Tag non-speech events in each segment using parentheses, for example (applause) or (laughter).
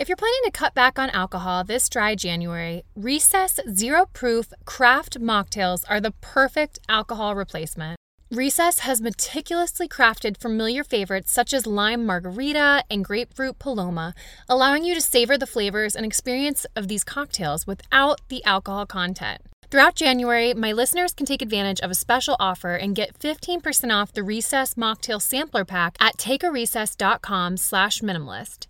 If you're planning to cut back on alcohol this dry January, Recess Zero Proof Craft Mocktails are the perfect alcohol replacement. Recess has meticulously crafted familiar favorites such as lime margarita and grapefruit paloma, allowing you to savor the flavors and experience of these cocktails without the alcohol content. Throughout January, my listeners can take advantage of a special offer and get 15% off the Recess Mocktail Sampler Pack at takearecess.com slash minimalist.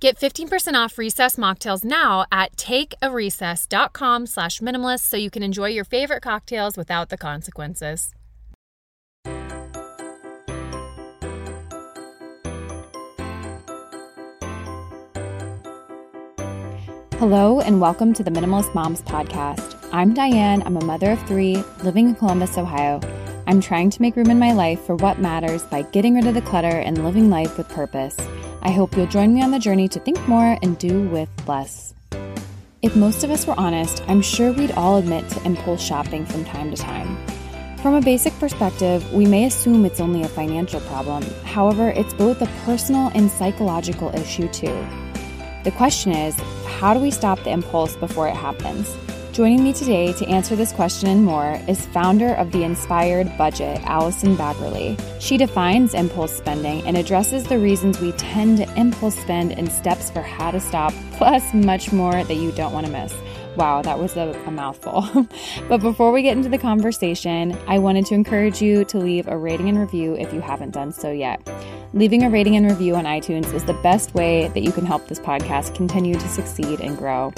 Get 15% off Recess mocktails now at takearecess.com slash minimalist so you can enjoy your favorite cocktails without the consequences. Hello, and welcome to the Minimalist Moms Podcast. I'm Diane. I'm a mother of three living in Columbus, Ohio. I'm trying to make room in my life for what matters by getting rid of the clutter and living life with purpose. I hope you'll join me on the journey to think more and do with less. If most of us were honest, I'm sure we'd all admit to impulse shopping from time to time. From a basic perspective, we may assume it's only a financial problem. However, it's both a personal and psychological issue, too. The question is how do we stop the impulse before it happens? Joining me today to answer this question and more is founder of the Inspired Budget, Allison Baggerly. She defines impulse spending and addresses the reasons we tend to impulse spend and steps for how to stop, plus much more that you don't want to miss. Wow, that was a, a mouthful. (laughs) but before we get into the conversation, I wanted to encourage you to leave a rating and review if you haven't done so yet. Leaving a rating and review on iTunes is the best way that you can help this podcast continue to succeed and grow.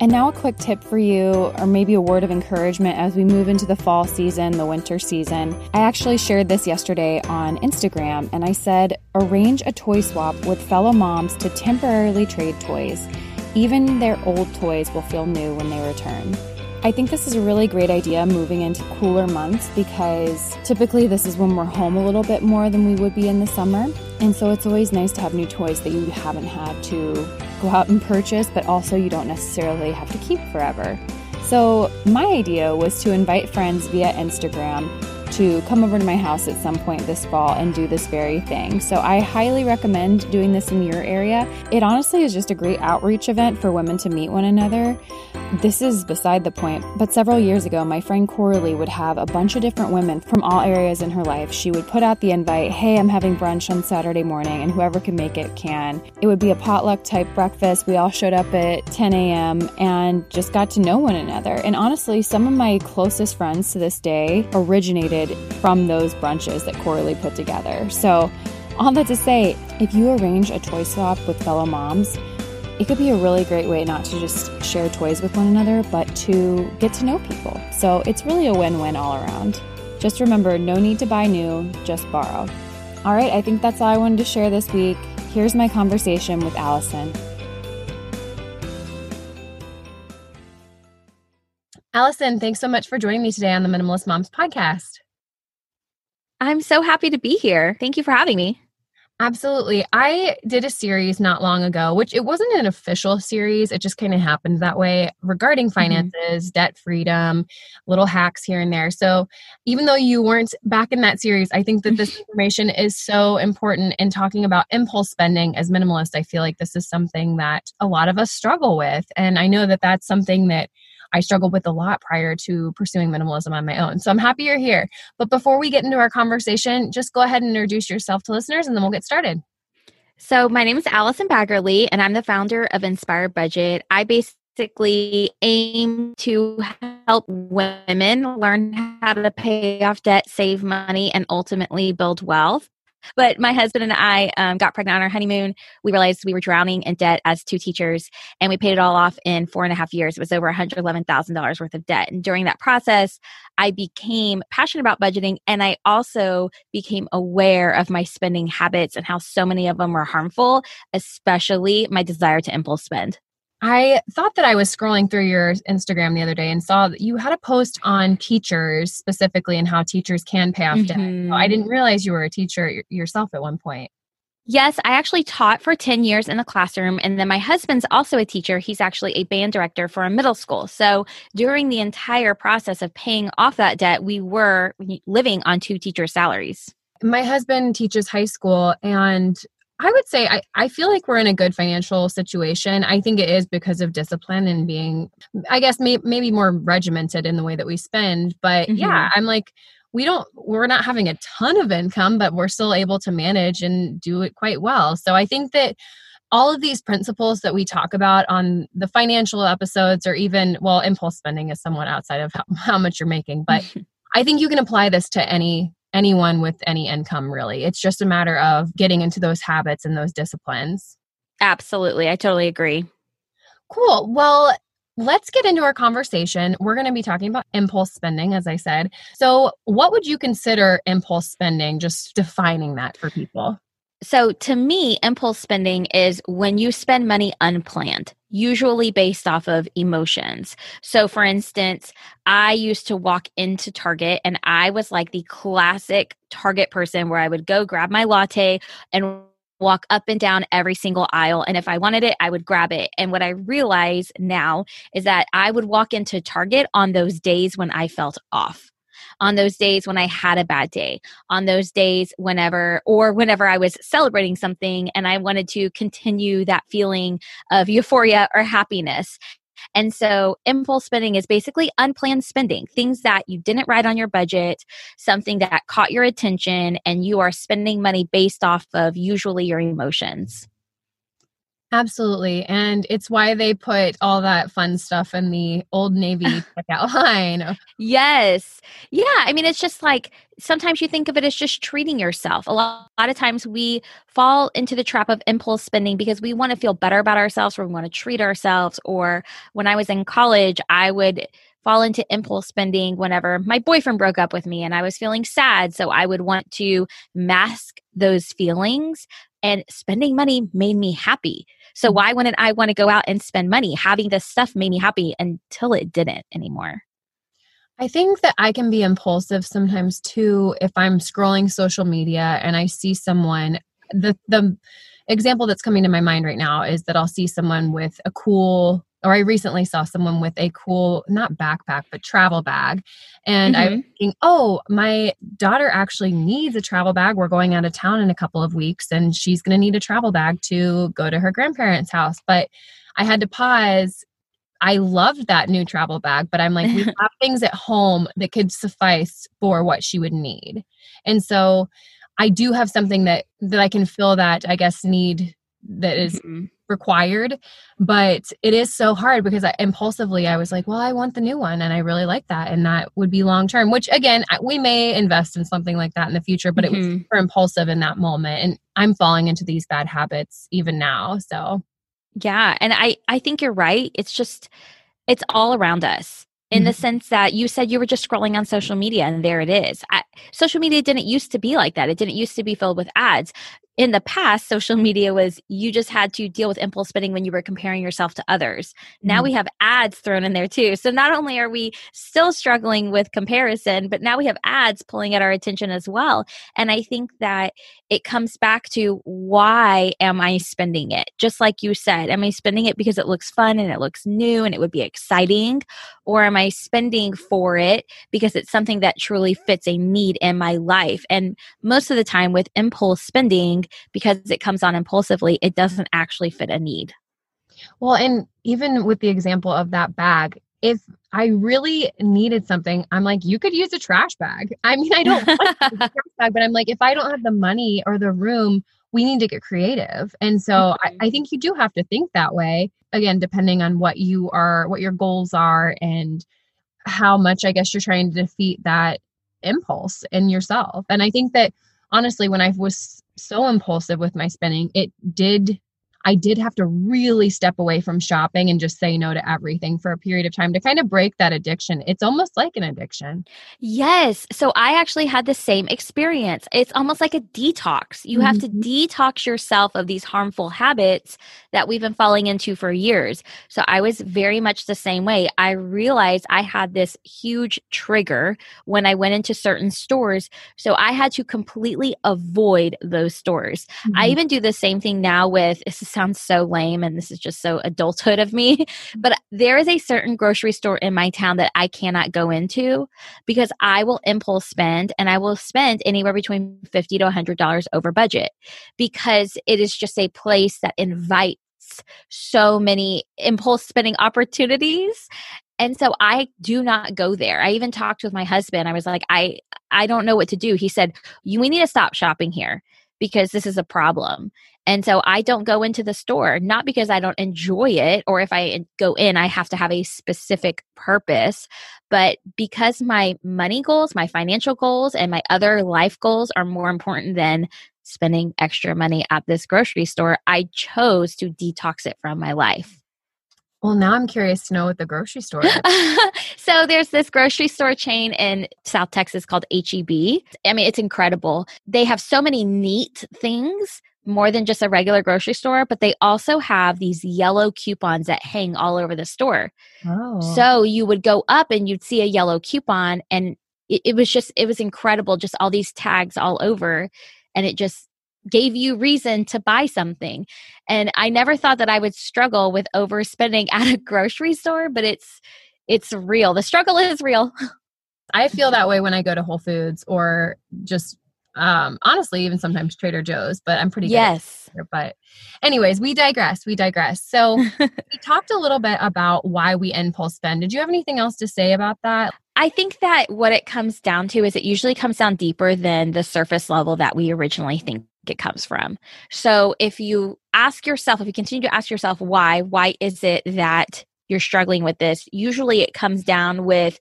And now, a quick tip for you, or maybe a word of encouragement as we move into the fall season, the winter season. I actually shared this yesterday on Instagram, and I said arrange a toy swap with fellow moms to temporarily trade toys. Even their old toys will feel new when they return. I think this is a really great idea moving into cooler months because typically this is when we're home a little bit more than we would be in the summer. And so it's always nice to have new toys that you haven't had to go out and purchase, but also you don't necessarily have to keep forever. So, my idea was to invite friends via Instagram to come over to my house at some point this fall and do this very thing. So I highly recommend doing this in your area. It honestly is just a great outreach event for women to meet one another. This is beside the point, but several years ago, my friend Coralie would have a bunch of different women from all areas in her life. She would put out the invite, hey, I'm having brunch on Saturday morning, and whoever can make it can. It would be a potluck type breakfast. We all showed up at 10 a.m. and just got to know one another. And honestly, some of my closest friends to this day originated from those brunches that Coralie put together. So, all that to say, if you arrange a toy swap with fellow moms, it could be a really great way not to just share toys with one another, but to get to know people. So it's really a win win all around. Just remember no need to buy new, just borrow. All right, I think that's all I wanted to share this week. Here's my conversation with Allison. Allison, thanks so much for joining me today on the Minimalist Moms podcast. I'm so happy to be here. Thank you for having me. Absolutely. I did a series not long ago, which it wasn't an official series. It just kind of happened that way regarding mm-hmm. finances, mm-hmm. debt freedom, little hacks here and there. So, even though you weren't back in that series, I think that this (laughs) information is so important in talking about impulse spending as minimalist. I feel like this is something that a lot of us struggle with. And I know that that's something that I struggled with a lot prior to pursuing minimalism on my own. So I'm happy you're here. But before we get into our conversation, just go ahead and introduce yourself to listeners and then we'll get started. So, my name is Allison Baggerly, and I'm the founder of Inspired Budget. I basically aim to help women learn how to pay off debt, save money, and ultimately build wealth. But my husband and I um, got pregnant on our honeymoon. We realized we were drowning in debt as two teachers, and we paid it all off in four and a half years. It was over $111,000 worth of debt. And during that process, I became passionate about budgeting, and I also became aware of my spending habits and how so many of them were harmful, especially my desire to impulse spend. I thought that I was scrolling through your Instagram the other day and saw that you had a post on teachers specifically and how teachers can pay off mm-hmm. debt. I didn't realize you were a teacher yourself at one point. Yes, I actually taught for 10 years in the classroom. And then my husband's also a teacher. He's actually a band director for a middle school. So during the entire process of paying off that debt, we were living on two teacher salaries. My husband teaches high school and I would say I, I feel like we're in a good financial situation. I think it is because of discipline and being, I guess, may, maybe more regimented in the way that we spend. But mm-hmm. yeah, I'm like, we don't, we're not having a ton of income, but we're still able to manage and do it quite well. So I think that all of these principles that we talk about on the financial episodes or even, well, impulse spending is somewhat outside of how, how much you're making, but (laughs) I think you can apply this to any anyone with any income, really. It's just a matter of getting into those habits and those disciplines. Absolutely. I totally agree. Cool. Well, let's get into our conversation. We're going to be talking about impulse spending, as I said. So, what would you consider impulse spending? Just defining that for people. So, to me, impulse spending is when you spend money unplanned, usually based off of emotions. So, for instance, I used to walk into Target and I was like the classic Target person where I would go grab my latte and walk up and down every single aisle. And if I wanted it, I would grab it. And what I realize now is that I would walk into Target on those days when I felt off on those days when I had a bad day, on those days whenever, or whenever I was celebrating something and I wanted to continue that feeling of euphoria or happiness. And so, impulse spending is basically unplanned spending, things that you didn't write on your budget, something that caught your attention, and you are spending money based off of usually your emotions. Absolutely. And it's why they put all that fun stuff in the old Navy (laughs) checkout line. Oh. Yes. Yeah. I mean, it's just like sometimes you think of it as just treating yourself. A lot, a lot of times we fall into the trap of impulse spending because we want to feel better about ourselves or we want to treat ourselves. Or when I was in college, I would fall into impulse spending whenever my boyfriend broke up with me and I was feeling sad. So I would want to mask those feelings and spending money made me happy. So mm. why wouldn't I want to go out and spend money? Having this stuff made me happy until it didn't anymore. I think that I can be impulsive sometimes too if I'm scrolling social media and I see someone the the example that's coming to my mind right now is that I'll see someone with a cool or I recently saw someone with a cool, not backpack, but travel bag. And mm-hmm. I'm thinking, oh, my daughter actually needs a travel bag. We're going out of town in a couple of weeks and she's going to need a travel bag to go to her grandparents' house. But I had to pause. I loved that new travel bag, but I'm like, we (laughs) have things at home that could suffice for what she would need. And so I do have something that that I can fill that, I guess, need that is mm-hmm required but it is so hard because I, impulsively i was like well i want the new one and i really like that and that would be long term which again we may invest in something like that in the future but mm-hmm. it was mm-hmm. super impulsive in that moment and i'm falling into these bad habits even now so yeah and i i think you're right it's just it's all around us in the mm-hmm. sense that you said you were just scrolling on social media and there it is. I, social media didn't used to be like that. It didn't used to be filled with ads in the past, social media was you just had to deal with impulse spending when you were comparing yourself to others. Now mm-hmm. we have ads thrown in there too. So not only are we still struggling with comparison, but now we have ads pulling at our attention as well. And I think that it comes back to why am I spending it? Just like you said, am I spending it because it looks fun and it looks new and it would be exciting? Or am I spending for it because it's something that truly fits a need in my life? And most of the time with impulse spending, because it comes on impulsively, it doesn't actually fit a need. Well, and even with the example of that bag, if I really needed something, I'm like, you could use a trash bag. I mean, I don't want a (laughs) trash bag, but I'm like, if I don't have the money or the room, we need to get creative. And so mm-hmm. I, I think you do have to think that way. Again, depending on what you are, what your goals are, and how much I guess you're trying to defeat that impulse in yourself. And I think that honestly, when I was so impulsive with my spending, it did I did have to really step away from shopping and just say no to everything for a period of time to kind of break that addiction. It's almost like an addiction. Yes. So I actually had the same experience. It's almost like a detox. You mm-hmm. have to mm-hmm. detox yourself of these harmful habits that we've been falling into for years. So I was very much the same way. I realized I had this huge trigger when I went into certain stores. So I had to completely avoid those stores. Mm-hmm. I even do the same thing now with sounds so lame and this is just so adulthood of me, (laughs) but there is a certain grocery store in my town that I cannot go into because I will impulse spend and I will spend anywhere between 50 to $100 over budget because it is just a place that invites so many impulse spending opportunities. And so i do not go there. I even talked with my husband. I was like i i don't know what to do. He said you we need to stop shopping here because this is a problem and so I don't go into the store, not because I don't enjoy it, or if I go in, I have to have a specific purpose, but because my money goals, my financial goals, and my other life goals are more important than spending extra money at this grocery store, I chose to detox it from my life. Well, now I'm curious to know what the grocery store is. (laughs) so there's this grocery store chain in South Texas called HEB. I mean, it's incredible. They have so many neat things more than just a regular grocery store, but they also have these yellow coupons that hang all over the store. Oh. So you would go up and you'd see a yellow coupon and it, it was just it was incredible just all these tags all over and it just gave you reason to buy something. And I never thought that I would struggle with overspending (laughs) at a grocery store, but it's it's real. The struggle is real. (laughs) I feel that way when I go to Whole Foods or just um honestly even sometimes trader joe's but i'm pretty yes but anyways we digress we digress so (laughs) we talked a little bit about why we impulse spend did you have anything else to say about that i think that what it comes down to is it usually comes down deeper than the surface level that we originally think it comes from. So if you ask yourself if you continue to ask yourself why why is it that you're struggling with this usually it comes down with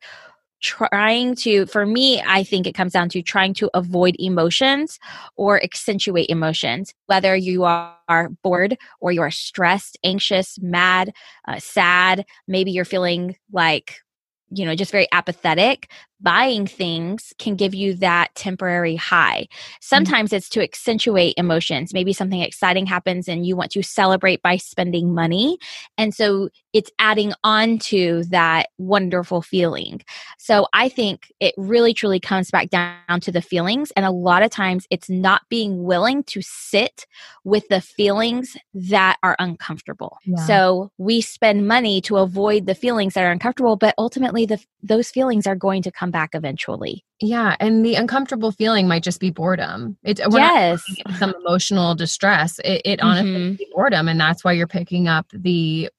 trying to for me i think it comes down to trying to avoid emotions or accentuate emotions whether you are bored or you are stressed anxious mad uh, sad maybe you're feeling like you know just very apathetic buying things can give you that temporary high. Mm-hmm. Sometimes mm-hmm. it's to accentuate emotions. Maybe something exciting happens and you want to celebrate by spending money. And so it's adding on to that wonderful feeling. So I think it really truly comes back down to the feelings. And a lot of times it's not being willing to sit with the feelings that are uncomfortable. Yeah. So we spend money to avoid the feelings that are uncomfortable, but ultimately the, those feelings are going to come come back eventually. Yeah, and the uncomfortable feeling might just be boredom. It yes, some emotional distress. It, it honestly mm-hmm. be boredom, and that's why you're picking up the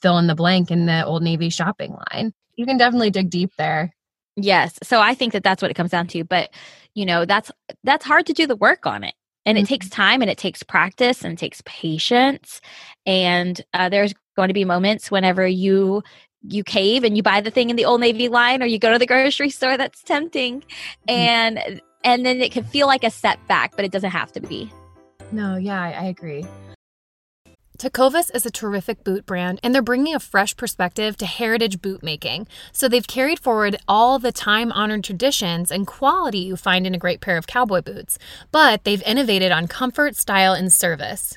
fill in the blank in the Old Navy shopping line. You can definitely dig deep there. Yes, so I think that that's what it comes down to. But you know, that's that's hard to do the work on it and it mm-hmm. takes time and it takes practice and it takes patience and uh, there's going to be moments whenever you you cave and you buy the thing in the old navy line or you go to the grocery store that's tempting mm-hmm. and and then it can feel like a setback but it doesn't have to be no yeah i, I agree Tecovas is a terrific boot brand, and they're bringing a fresh perspective to heritage boot making. So they've carried forward all the time honored traditions and quality you find in a great pair of cowboy boots, but they've innovated on comfort, style, and service.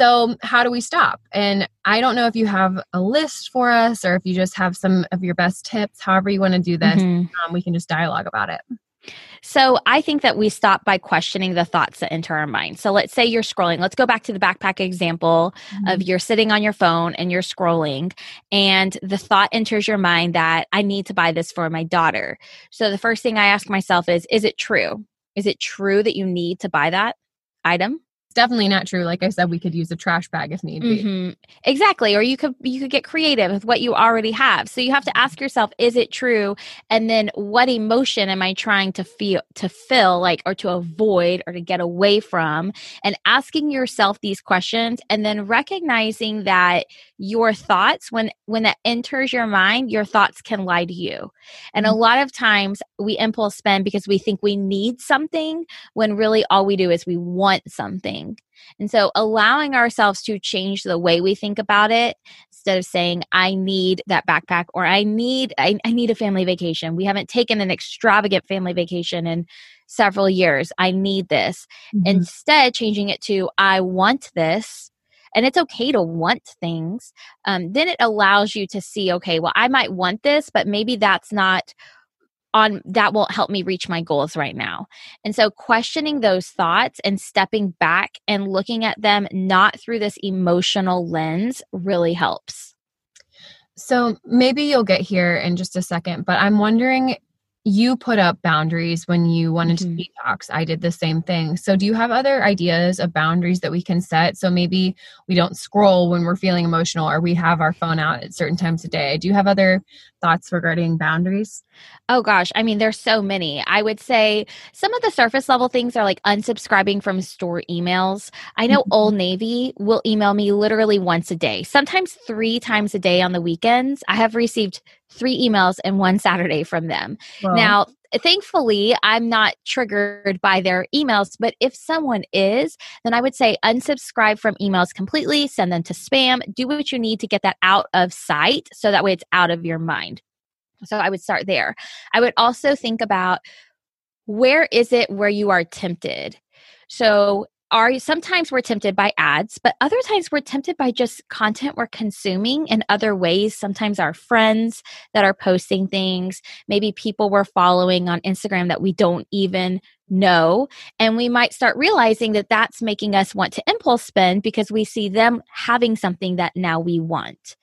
So, how do we stop? And I don't know if you have a list for us or if you just have some of your best tips, however, you want to do this, mm-hmm. um, we can just dialogue about it. So, I think that we stop by questioning the thoughts that enter our mind. So, let's say you're scrolling. Let's go back to the backpack example mm-hmm. of you're sitting on your phone and you're scrolling, and the thought enters your mind that I need to buy this for my daughter. So, the first thing I ask myself is Is it true? Is it true that you need to buy that item? Definitely not true. Like I said, we could use a trash bag if need be. Mm-hmm. Exactly. Or you could you could get creative with what you already have. So you have to ask yourself, is it true? And then what emotion am I trying to feel to fill, like or to avoid or to get away from? And asking yourself these questions and then recognizing that your thoughts, when when that enters your mind, your thoughts can lie to you. And mm-hmm. a lot of times we impulse spend because we think we need something when really all we do is we want something and so allowing ourselves to change the way we think about it instead of saying, I need that backpack or I need I, I need a family vacation. We haven't taken an extravagant family vacation in several years. I need this. Mm-hmm. Instead, changing it to I want this and it's okay to want things, um, then it allows you to see, okay, well, I might want this, but maybe that's not on that won't help me reach my goals right now. And so questioning those thoughts and stepping back and looking at them not through this emotional lens really helps. So maybe you'll get here in just a second, but I'm wondering you put up boundaries when you wanted mm-hmm. to detox. I did the same thing. So, do you have other ideas of boundaries that we can set? So, maybe we don't scroll when we're feeling emotional or we have our phone out at certain times of day. Do you have other thoughts regarding boundaries? Oh gosh, I mean, there's so many. I would say some of the surface level things are like unsubscribing from store emails. I know mm-hmm. Old Navy will email me literally once a day, sometimes three times a day on the weekends. I have received three emails and one Saturday from them. Wow. Now, thankfully, I'm not triggered by their emails, but if someone is, then I would say unsubscribe from emails completely, send them to spam, do what you need to get that out of sight so that way it's out of your mind. So I would start there. I would also think about where is it where you are tempted? So are sometimes we're tempted by ads, but other times we're tempted by just content we're consuming in other ways. Sometimes our friends that are posting things, maybe people we're following on Instagram that we don't even know. And we might start realizing that that's making us want to impulse spend because we see them having something that now we want.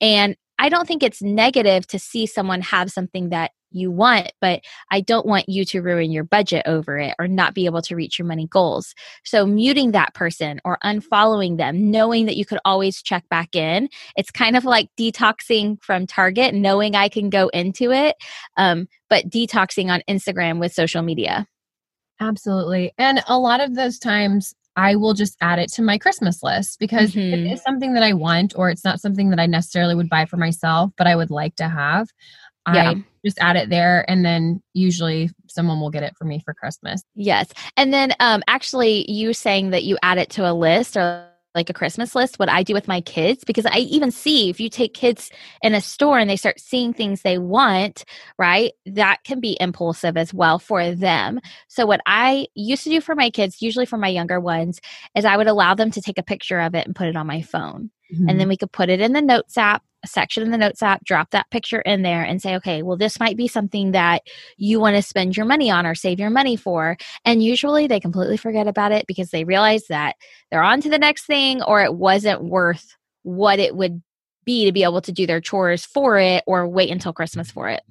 And I don't think it's negative to see someone have something that you want, but I don't want you to ruin your budget over it or not be able to reach your money goals. So, muting that person or unfollowing them, knowing that you could always check back in, it's kind of like detoxing from Target, knowing I can go into it, um, but detoxing on Instagram with social media. Absolutely. And a lot of those times, I will just add it to my Christmas list because mm-hmm. it is something that I want, or it's not something that I necessarily would buy for myself, but I would like to have. Yeah. I just add it there, and then usually someone will get it for me for Christmas. Yes. And then um, actually, you saying that you add it to a list or like a Christmas list, what I do with my kids, because I even see if you take kids in a store and they start seeing things they want, right, that can be impulsive as well for them. So, what I used to do for my kids, usually for my younger ones, is I would allow them to take a picture of it and put it on my phone. Mm-hmm. And then we could put it in the notes app a section in the notes app, drop that picture in there and say, okay, well, this might be something that you want to spend your money on or save your money for. And usually they completely forget about it because they realize that they're on to the next thing or it wasn't worth what it would be to be able to do their chores for it or wait until Christmas for it.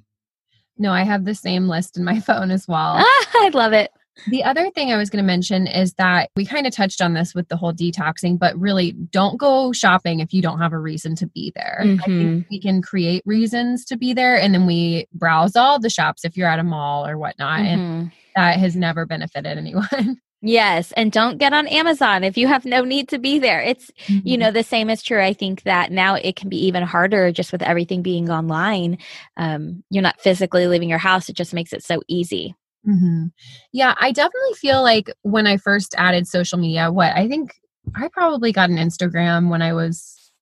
No, I have the same list in my (laughs) phone as well. (laughs) I love it. The other thing I was going to mention is that we kind of touched on this with the whole detoxing, but really don't go shopping if you don't have a reason to be there. Mm-hmm. I think we can create reasons to be there and then we browse all the shops if you're at a mall or whatnot. Mm-hmm. And that has never benefited anyone. (laughs) Yes, and don't get on Amazon if you have no need to be there. It's mm-hmm. you know the same is true. I think that now it can be even harder just with everything being online. Um, you're not physically leaving your house; it just makes it so easy. Mm-hmm. Yeah, I definitely feel like when I first added social media, what I think I probably got an Instagram when I was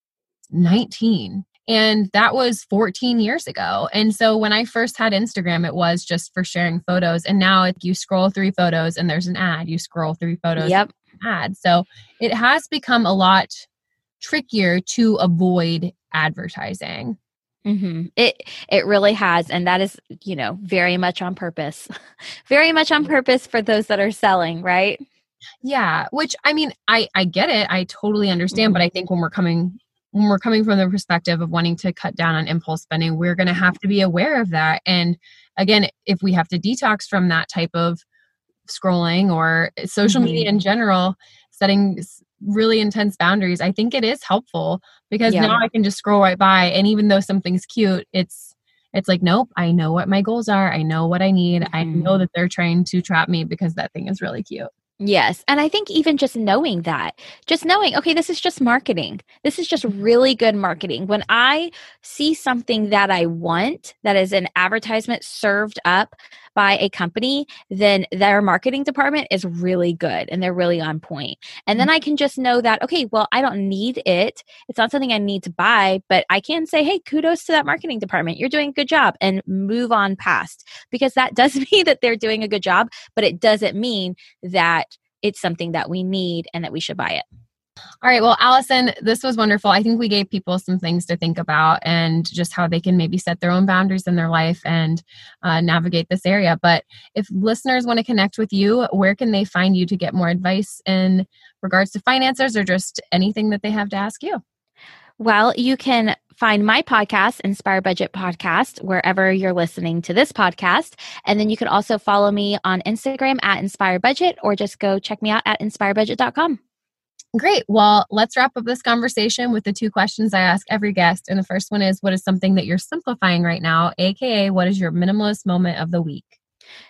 19. And that was 14 years ago. And so when I first had Instagram, it was just for sharing photos. And now if you scroll through photos and there's an ad, you scroll through photos, yep. ad. So it has become a lot trickier to avoid advertising. Mm-hmm. It it really has, and that is you know very much on purpose, (laughs) very much on purpose for those that are selling, right? Yeah, which I mean, I I get it, I totally understand, mm-hmm. but I think when we're coming when we're coming from the perspective of wanting to cut down on impulse spending, we're going to have to be aware of that. And again, if we have to detox from that type of scrolling or social mm-hmm. media in general, setting really intense boundaries, I think it is helpful because yeah. now I can just scroll right by and even though something's cute, it's it's like nope, I know what my goals are. I know what I need. Mm-hmm. I know that they're trying to trap me because that thing is really cute. Yes. And I think even just knowing that, just knowing, okay, this is just marketing. This is just really good marketing. When I see something that I want, that is an advertisement served up by a company, then their marketing department is really good and they're really on point. And then mm-hmm. I can just know that, okay, well, I don't need it. It's not something I need to buy, but I can say, hey, kudos to that marketing department. You're doing a good job and move on past because that (laughs) does mean that they're doing a good job, but it doesn't mean that it's something that we need and that we should buy it. All right. Well, Allison, this was wonderful. I think we gave people some things to think about and just how they can maybe set their own boundaries in their life and uh, navigate this area. But if listeners want to connect with you, where can they find you to get more advice in regards to finances or just anything that they have to ask you? Well, you can find my podcast, Inspired Budget Podcast, wherever you're listening to this podcast. And then you can also follow me on Instagram at Inspired Budget or just go check me out at inspiredbudget.com. Great. Well, let's wrap up this conversation with the two questions I ask every guest. And the first one is What is something that you're simplifying right now? AKA, what is your minimalist moment of the week?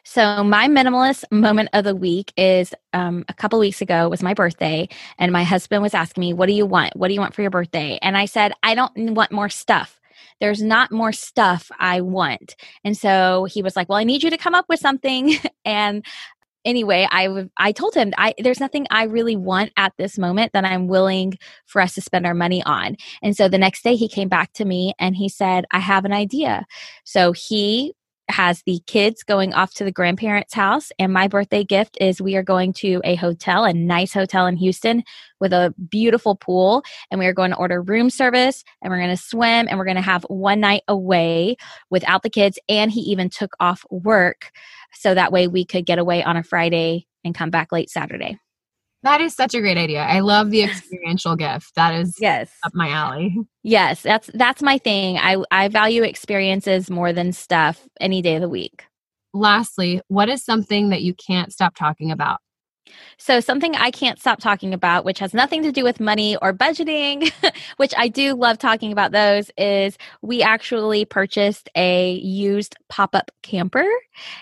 So my minimalist moment of the week is um, a couple weeks ago was my birthday, and my husband was asking me, "What do you want? What do you want for your birthday?" And I said, "I don't want more stuff. There's not more stuff I want." And so he was like, "Well, I need you to come up with something." (laughs) and anyway, I I told him I there's nothing I really want at this moment that I'm willing for us to spend our money on. And so the next day he came back to me and he said, "I have an idea." So he has the kids going off to the grandparents' house. And my birthday gift is we are going to a hotel, a nice hotel in Houston with a beautiful pool. And we are going to order room service and we're going to swim and we're going to have one night away without the kids. And he even took off work so that way we could get away on a Friday and come back late Saturday. That is such a great idea. I love the experiential gift. That is yes up my alley. Yes, that's that's my thing. I I value experiences more than stuff any day of the week. Lastly, what is something that you can't stop talking about? So, something I can't stop talking about, which has nothing to do with money or budgeting, (laughs) which I do love talking about those, is we actually purchased a used pop up camper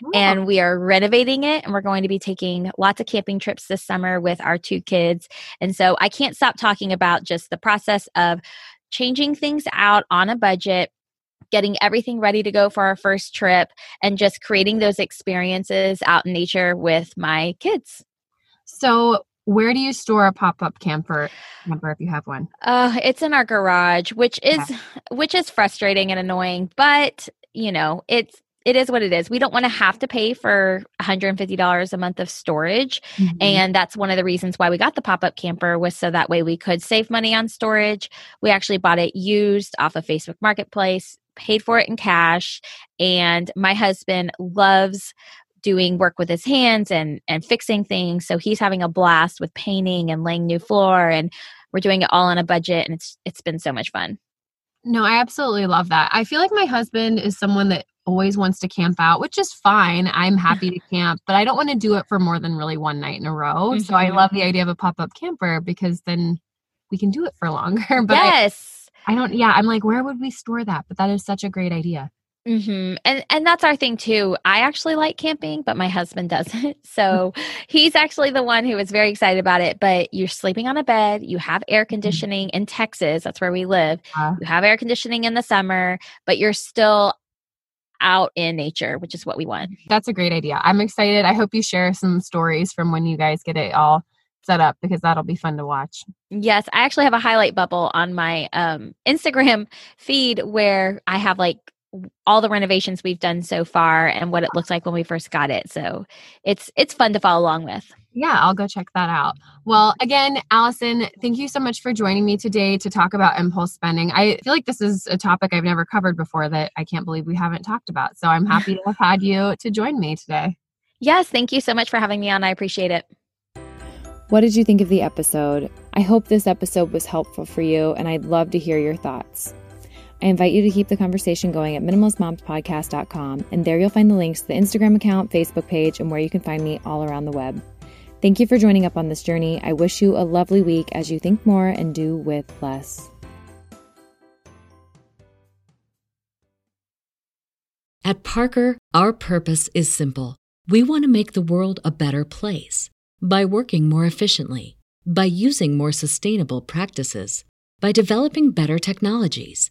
oh. and we are renovating it. And we're going to be taking lots of camping trips this summer with our two kids. And so, I can't stop talking about just the process of changing things out on a budget getting everything ready to go for our first trip and just creating those experiences out in nature with my kids. So, where do you store a pop-up camper camper if you have one? Uh, it's in our garage, which is yeah. which is frustrating and annoying, but you know, it's it is what it is. We don't want to have to pay for $150 a month of storage. Mm-hmm. And that's one of the reasons why we got the pop up camper was so that way we could save money on storage. We actually bought it used off of Facebook Marketplace, paid for it in cash. And my husband loves doing work with his hands and and fixing things. So he's having a blast with painting and laying new floor and we're doing it all on a budget and it's it's been so much fun. No i absolutely love that. I feel like my husband is someone that always wants to camp out which is fine. I'm happy to (laughs) camp but i don't want to do it for more than really one night in a row. Mm-hmm. so i mm-hmm. love the idea of a pop-up camper because then we can do it for longer. (laughs) But yes. I, I don't yeah i'm like where would we store that? But that is such a great idea Mm-hmm. And and that's our thing too. I actually like camping, but my husband doesn't. (laughs) So he's actually the one who is very excited about it. But you're sleeping on a bed. You have air mm-hmm. conditioning in Texas. That's where we live. Uh, you have air conditioning in the summer, but you're still out in nature, which is what we want. That's a great idea. I'm excited. I hope you share some stories from when you guys get it all set up because that'll be fun to watch. Yes, I actually have a highlight bubble on my um, Instagram (laughs) feed where I have like all the renovations we've done so far and what it looked like when we first got it. So it's it's fun to follow along with. Yeah, I'll go check that out. Well, again, Allison, thank you so much for joining me today to talk about impulse spending. I feel like this is a topic I've never covered before that I can't believe we haven't talked about. So I'm happy to have had you to join me today. Yes, thank you so much for having me on. I appreciate it. What did you think of the episode? I hope this episode was helpful for you, and I'd love to hear your thoughts. I invite you to keep the conversation going at minimalistmomspodcast.com, and there you'll find the links to the Instagram account, Facebook page, and where you can find me all around the web. Thank you for joining up on this journey. I wish you a lovely week as you think more and do with less. At Parker, our purpose is simple. We want to make the world a better place by working more efficiently, by using more sustainable practices, by developing better technologies